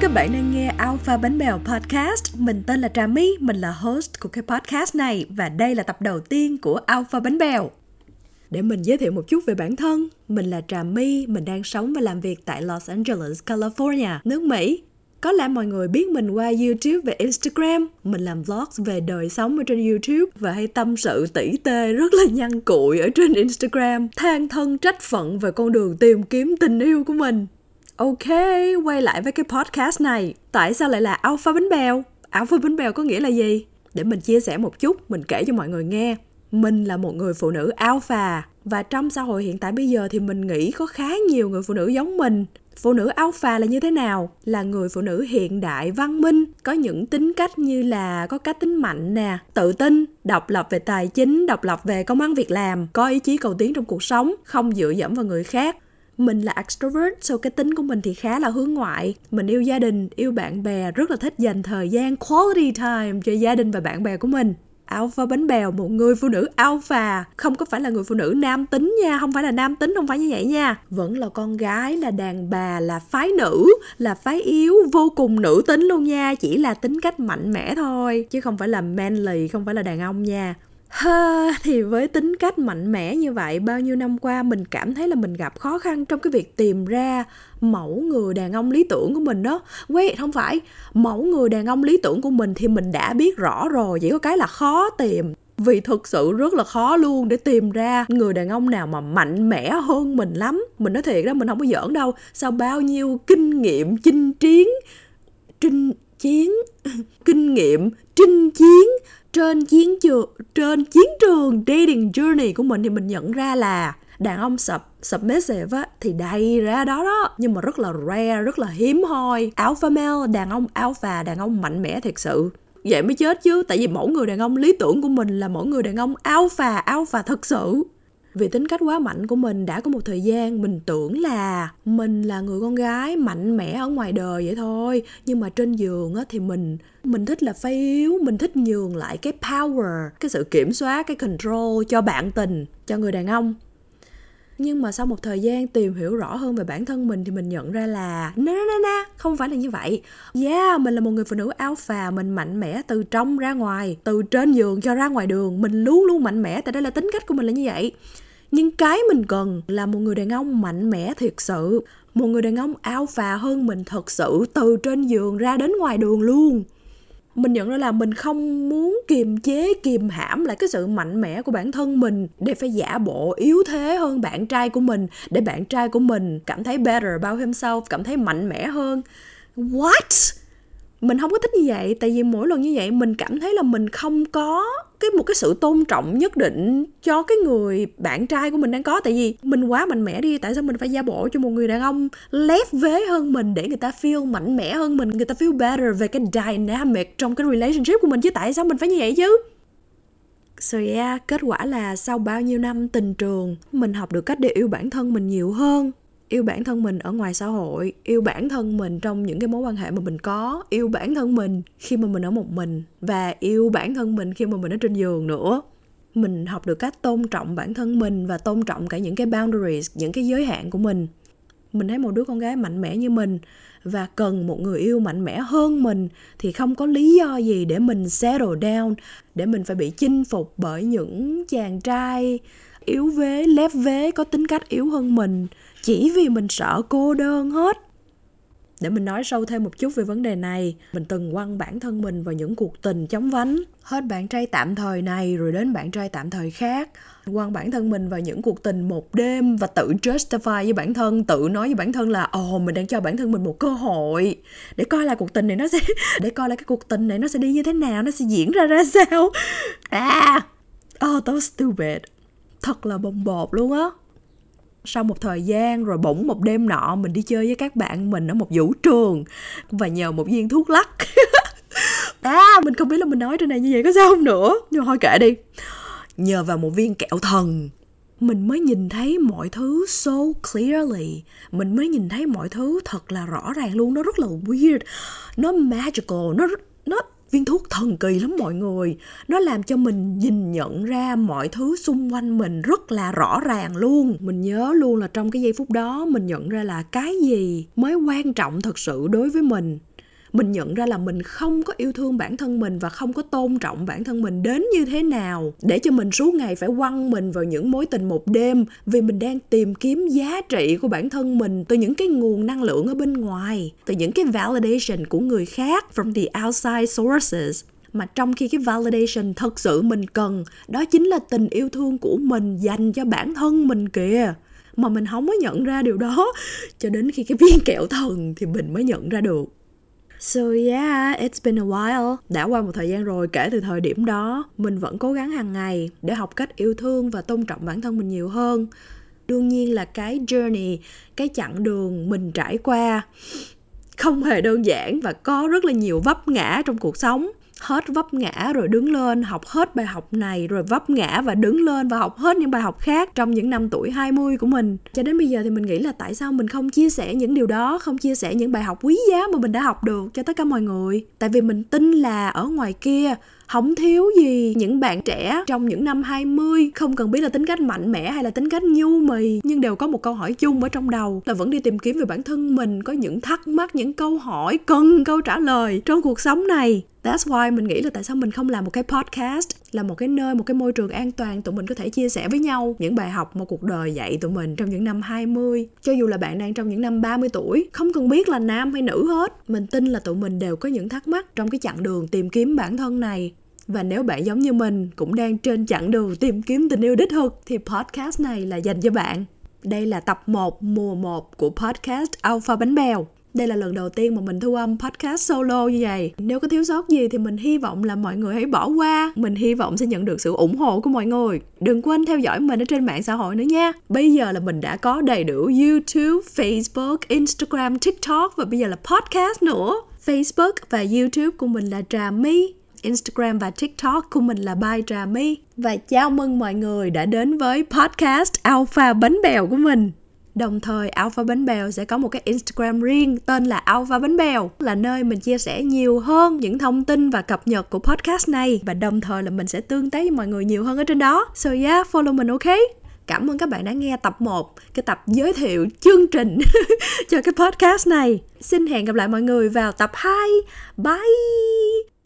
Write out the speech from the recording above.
các bạn đang nghe Alpha Bánh Bèo Podcast. Mình tên là Trà My, mình là host của cái podcast này và đây là tập đầu tiên của Alpha Bánh Bèo. Để mình giới thiệu một chút về bản thân, mình là Trà My, mình đang sống và làm việc tại Los Angeles, California, nước Mỹ. Có lẽ mọi người biết mình qua YouTube và Instagram. Mình làm vlogs về đời sống ở trên YouTube và hay tâm sự tỉ tê rất là nhăn cụi ở trên Instagram. Than thân trách phận về con đường tìm kiếm tình yêu của mình. Ok, quay lại với cái podcast này. Tại sao lại là alpha bánh bèo? Alpha bánh bèo có nghĩa là gì? Để mình chia sẻ một chút, mình kể cho mọi người nghe. Mình là một người phụ nữ alpha và trong xã hội hiện tại bây giờ thì mình nghĩ có khá nhiều người phụ nữ giống mình phụ nữ alpha là như thế nào là người phụ nữ hiện đại văn minh có những tính cách như là có cá tính mạnh nè tự tin độc lập về tài chính độc lập về công ăn việc làm có ý chí cầu tiến trong cuộc sống không dựa dẫm vào người khác mình là extrovert, so cái tính của mình thì khá là hướng ngoại. Mình yêu gia đình, yêu bạn bè, rất là thích dành thời gian, quality time cho gia đình và bạn bè của mình. Alpha bánh bèo, một người phụ nữ alpha. Không có phải là người phụ nữ nam tính nha, không phải là nam tính, không phải như vậy nha. Vẫn là con gái, là đàn bà, là phái nữ, là phái yếu, vô cùng nữ tính luôn nha. Chỉ là tính cách mạnh mẽ thôi, chứ không phải là manly, không phải là đàn ông nha. Ha, thì với tính cách mạnh mẽ như vậy bao nhiêu năm qua mình cảm thấy là mình gặp khó khăn trong cái việc tìm ra mẫu người đàn ông lý tưởng của mình đó. Wait, không phải. Mẫu người đàn ông lý tưởng của mình thì mình đã biết rõ rồi Chỉ có cái là khó tìm. Vì thực sự rất là khó luôn để tìm ra người đàn ông nào mà mạnh mẽ hơn mình lắm. Mình nói thiệt đó mình không có giỡn đâu. Sau bao nhiêu kinh nghiệm chinh chiến trinh chiến kinh nghiệm trinh chiến trên chiến trường, trên chiến trường dating journey của mình thì mình nhận ra là đàn ông sub, submissive á, thì đầy ra đó đó. Nhưng mà rất là rare, rất là hiếm hoi. Alpha male, đàn ông alpha, đàn ông mạnh mẽ thật sự. Vậy mới chết chứ, tại vì mỗi người đàn ông lý tưởng của mình là mỗi người đàn ông alpha alpha thật sự vì tính cách quá mạnh của mình đã có một thời gian mình tưởng là mình là người con gái mạnh mẽ ở ngoài đời vậy thôi. Nhưng mà trên giường á thì mình mình thích là phái yếu mình thích nhường lại cái power, cái sự kiểm soát, cái control cho bạn tình, cho người đàn ông nhưng mà sau một thời gian tìm hiểu rõ hơn về bản thân mình thì mình nhận ra là, na na na không phải là như vậy. Yeah, mình là một người phụ nữ alpha mình mạnh mẽ từ trong ra ngoài, từ trên giường cho ra ngoài đường. Mình luôn luôn mạnh mẽ, tại đây là tính cách của mình là như vậy. Nhưng cái mình cần là một người đàn ông mạnh mẽ thiệt sự, một người đàn ông alpha hơn mình thật sự từ trên giường ra đến ngoài đường luôn mình nhận ra là mình không muốn kiềm chế, kiềm hãm lại cái sự mạnh mẽ của bản thân mình để phải giả bộ yếu thế hơn bạn trai của mình, để bạn trai của mình cảm thấy better about himself, cảm thấy mạnh mẽ hơn. What? Mình không có thích như vậy, tại vì mỗi lần như vậy mình cảm thấy là mình không có cái một cái sự tôn trọng nhất định cho cái người bạn trai của mình đang có. Tại vì mình quá mạnh mẽ đi tại sao mình phải giả bộ cho một người đàn ông lép vế hơn mình để người ta feel mạnh mẽ hơn mình người ta feel better về cái dynamic trong cái relationship của mình chứ? Tại sao mình phải như vậy chứ? So yeah, kết quả là sau bao nhiêu năm tình trường, mình học được cách để yêu bản thân mình nhiều hơn yêu bản thân mình ở ngoài xã hội, yêu bản thân mình trong những cái mối quan hệ mà mình có, yêu bản thân mình khi mà mình ở một mình và yêu bản thân mình khi mà mình ở trên giường nữa. Mình học được cách tôn trọng bản thân mình và tôn trọng cả những cái boundaries, những cái giới hạn của mình. Mình thấy một đứa con gái mạnh mẽ như mình và cần một người yêu mạnh mẽ hơn mình thì không có lý do gì để mình settle down, để mình phải bị chinh phục bởi những chàng trai yếu vế, lép vế, có tính cách yếu hơn mình chỉ vì mình sợ cô đơn hết. Để mình nói sâu thêm một chút về vấn đề này mình từng quăng bản thân mình vào những cuộc tình chóng vánh. Hết bạn trai tạm thời này rồi đến bạn trai tạm thời khác. Quăng bản thân mình vào những cuộc tình một đêm và tự justify với bản thân tự nói với bản thân là ồ oh, mình đang cho bản thân mình một cơ hội. Để coi là cuộc tình này nó sẽ để coi là cái cuộc tình này nó sẽ đi như thế nào nó sẽ diễn ra ra sao. À oh that was stupid. Thật là bồng bột luôn á sau một thời gian rồi bỗng một đêm nọ mình đi chơi với các bạn mình ở một vũ trường và nhờ một viên thuốc lắc. À mình không biết là mình nói trên này như vậy có sao không nữa, nhưng mà thôi kệ đi. Nhờ vào một viên kẹo thần, mình mới nhìn thấy mọi thứ so clearly. Mình mới nhìn thấy mọi thứ thật là rõ ràng luôn, nó rất là weird, nó magical, nó nó viên thuốc thần kỳ lắm mọi người. Nó làm cho mình nhìn nhận ra mọi thứ xung quanh mình rất là rõ ràng luôn. Mình nhớ luôn là trong cái giây phút đó, mình nhận ra là cái gì mới quan trọng thật sự đối với mình mình nhận ra là mình không có yêu thương bản thân mình và không có tôn trọng bản thân mình đến như thế nào. Để cho mình suốt ngày phải quăng mình vào những mối tình một đêm vì mình đang tìm kiếm giá trị của bản thân mình từ những cái nguồn năng lượng ở bên ngoài, từ những cái validation của người khác from the outside sources. Mà trong khi cái validation thật sự mình cần, đó chính là tình yêu thương của mình dành cho bản thân mình kìa. Mà mình không có nhận ra điều đó, cho đến khi cái viên kẹo thần thì mình mới nhận ra được. So yeah, it's been a while. Đã qua một thời gian rồi kể từ thời điểm đó, mình vẫn cố gắng hàng ngày để học cách yêu thương và tôn trọng bản thân mình nhiều hơn. Đương nhiên là cái journey, cái chặng đường mình trải qua không hề đơn giản và có rất là nhiều vấp ngã trong cuộc sống hết vấp ngã rồi đứng lên học hết bài học này rồi vấp ngã và đứng lên và học hết những bài học khác trong những năm tuổi 20 của mình. Cho đến bây giờ thì mình nghĩ là tại sao mình không chia sẻ những điều đó, không chia sẻ những bài học quý giá mà mình đã học được cho tất cả mọi người. Tại vì mình tin là ở ngoài kia không thiếu gì những bạn trẻ trong những năm 20 không cần biết là tính cách mạnh mẽ hay là tính cách nhu mì nhưng đều có một câu hỏi chung ở trong đầu là vẫn đi tìm kiếm về bản thân mình có những thắc mắc những câu hỏi cần câu trả lời trong cuộc sống này That's why mình nghĩ là tại sao mình không làm một cái podcast là một cái nơi, một cái môi trường an toàn tụi mình có thể chia sẻ với nhau những bài học mà cuộc đời dạy tụi mình trong những năm 20. Cho dù là bạn đang trong những năm 30 tuổi, không cần biết là nam hay nữ hết, mình tin là tụi mình đều có những thắc mắc trong cái chặng đường tìm kiếm bản thân này. Và nếu bạn giống như mình cũng đang trên chặng đường tìm kiếm tình yêu đích thực thì podcast này là dành cho bạn. Đây là tập 1 mùa 1 của podcast Alpha Bánh Bèo đây là lần đầu tiên mà mình thu âm podcast solo như vậy. Nếu có thiếu sót gì thì mình hy vọng là mọi người hãy bỏ qua. Mình hy vọng sẽ nhận được sự ủng hộ của mọi người. Đừng quên theo dõi mình ở trên mạng xã hội nữa nha. Bây giờ là mình đã có đầy đủ youtube, facebook, instagram, tiktok và bây giờ là podcast nữa. Facebook và youtube của mình là trà my. Instagram và TikTok của mình là By Trà My. Và chào mừng mọi người đã đến với podcast Alpha Bánh Bèo của mình. Đồng thời Alpha Bánh Bèo sẽ có một cái Instagram riêng tên là Alpha Bánh Bèo là nơi mình chia sẻ nhiều hơn những thông tin và cập nhật của podcast này và đồng thời là mình sẽ tương tác với mọi người nhiều hơn ở trên đó. So yeah, follow mình ok? Cảm ơn các bạn đã nghe tập 1, cái tập giới thiệu chương trình cho cái podcast này. Xin hẹn gặp lại mọi người vào tập 2. Bye!